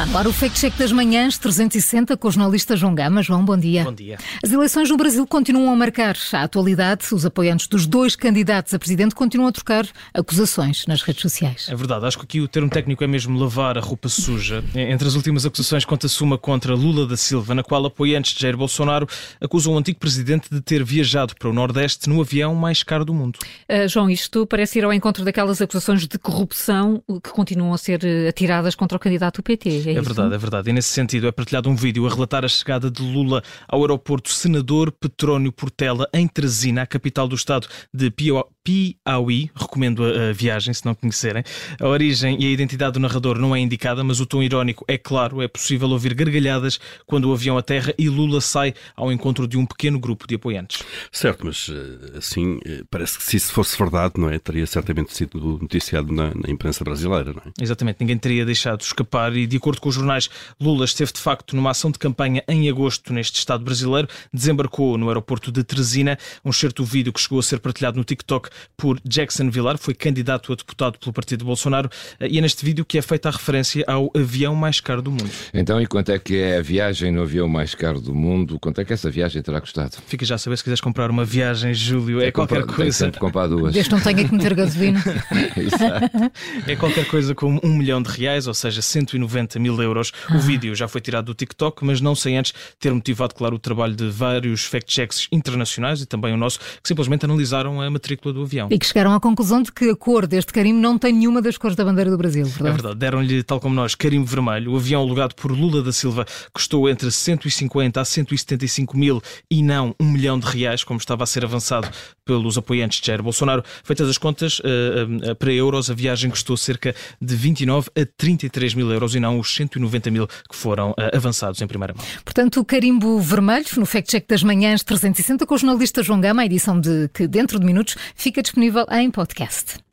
Agora o Fake Check das Manhãs 360 com o jornalista João Gama. João, bom dia. Bom dia. As eleições no Brasil continuam a marcar a atualidade. Os apoiantes dos dois candidatos a presidente continuam a trocar acusações nas redes sociais. É verdade, acho que aqui o termo técnico é mesmo lavar a roupa suja. Entre as últimas acusações conta-se uma contra Lula da Silva, na qual apoiantes de Jair Bolsonaro acusam o antigo presidente de ter viajado para o Nordeste no avião mais caro do mundo. Uh, João, isto parece ir ao encontro daquelas acusações de corrupção que continuam a ser eh, atiradas contra o candidato do PT. É, é verdade, é verdade. E nesse sentido é partilhado um vídeo a relatar a chegada de Lula ao aeroporto Senador Petrónio Portela, em Teresina, a capital do estado de Piauí. Recomendo a, a viagem, se não conhecerem. A origem e a identidade do narrador não é indicada, mas o tom irónico é claro. É possível ouvir gargalhadas quando o avião aterra e Lula sai ao encontro de um pequeno grupo de apoiantes. Certo, mas eh, assim, eh, parece que se isso fosse verdade, não é? Teria certamente sido noticiado na, na imprensa brasileira, não é? Exatamente, ninguém teria deixado escapar e, de acordo com os jornais, Lula esteve de facto numa ação de campanha em agosto neste Estado brasileiro, desembarcou no aeroporto de Teresina, um certo vídeo que chegou a ser partilhado no TikTok por Jackson Villar, foi candidato a deputado pelo partido Bolsonaro, e é neste vídeo que é feita a referência ao avião mais caro do mundo. Então, e quanto é que é a viagem no avião mais caro do mundo? Quanto é que essa viagem terá custado? Fica já a saber se quiseres comprar uma viagem, Júlio, é, é qualquer comprar, coisa. Sempre comprar duas. Desde não tenha que meter gasolina. é qualquer coisa como um milhão de reais, ou seja, 190 mil euros. O vídeo já foi tirado do TikTok, mas não sem antes ter motivado, claro, o trabalho de vários fact-checks internacionais e também o nosso, que simplesmente analisaram a matrícula do avião. E que chegaram à conclusão de que a cor deste carimbo não tem nenhuma das cores da bandeira do Brasil, verdade? É verdade. Deram-lhe, tal como nós, carimbo vermelho. O avião alugado por Lula da Silva custou entre 150 a 175 mil e não um milhão de reais, como estava a ser avançado pelos apoiantes de Jair Bolsonaro. Feitas as contas, uh, uh, para euros, a viagem custou cerca de 29 a 33 mil euros e não os 190 mil que foram uh, avançados em primeira mão. Portanto, o carimbo vermelho no Fact Check das Manhãs 360 com o jornalista João Gama, a edição de que dentro de minutos fica disponível em podcast.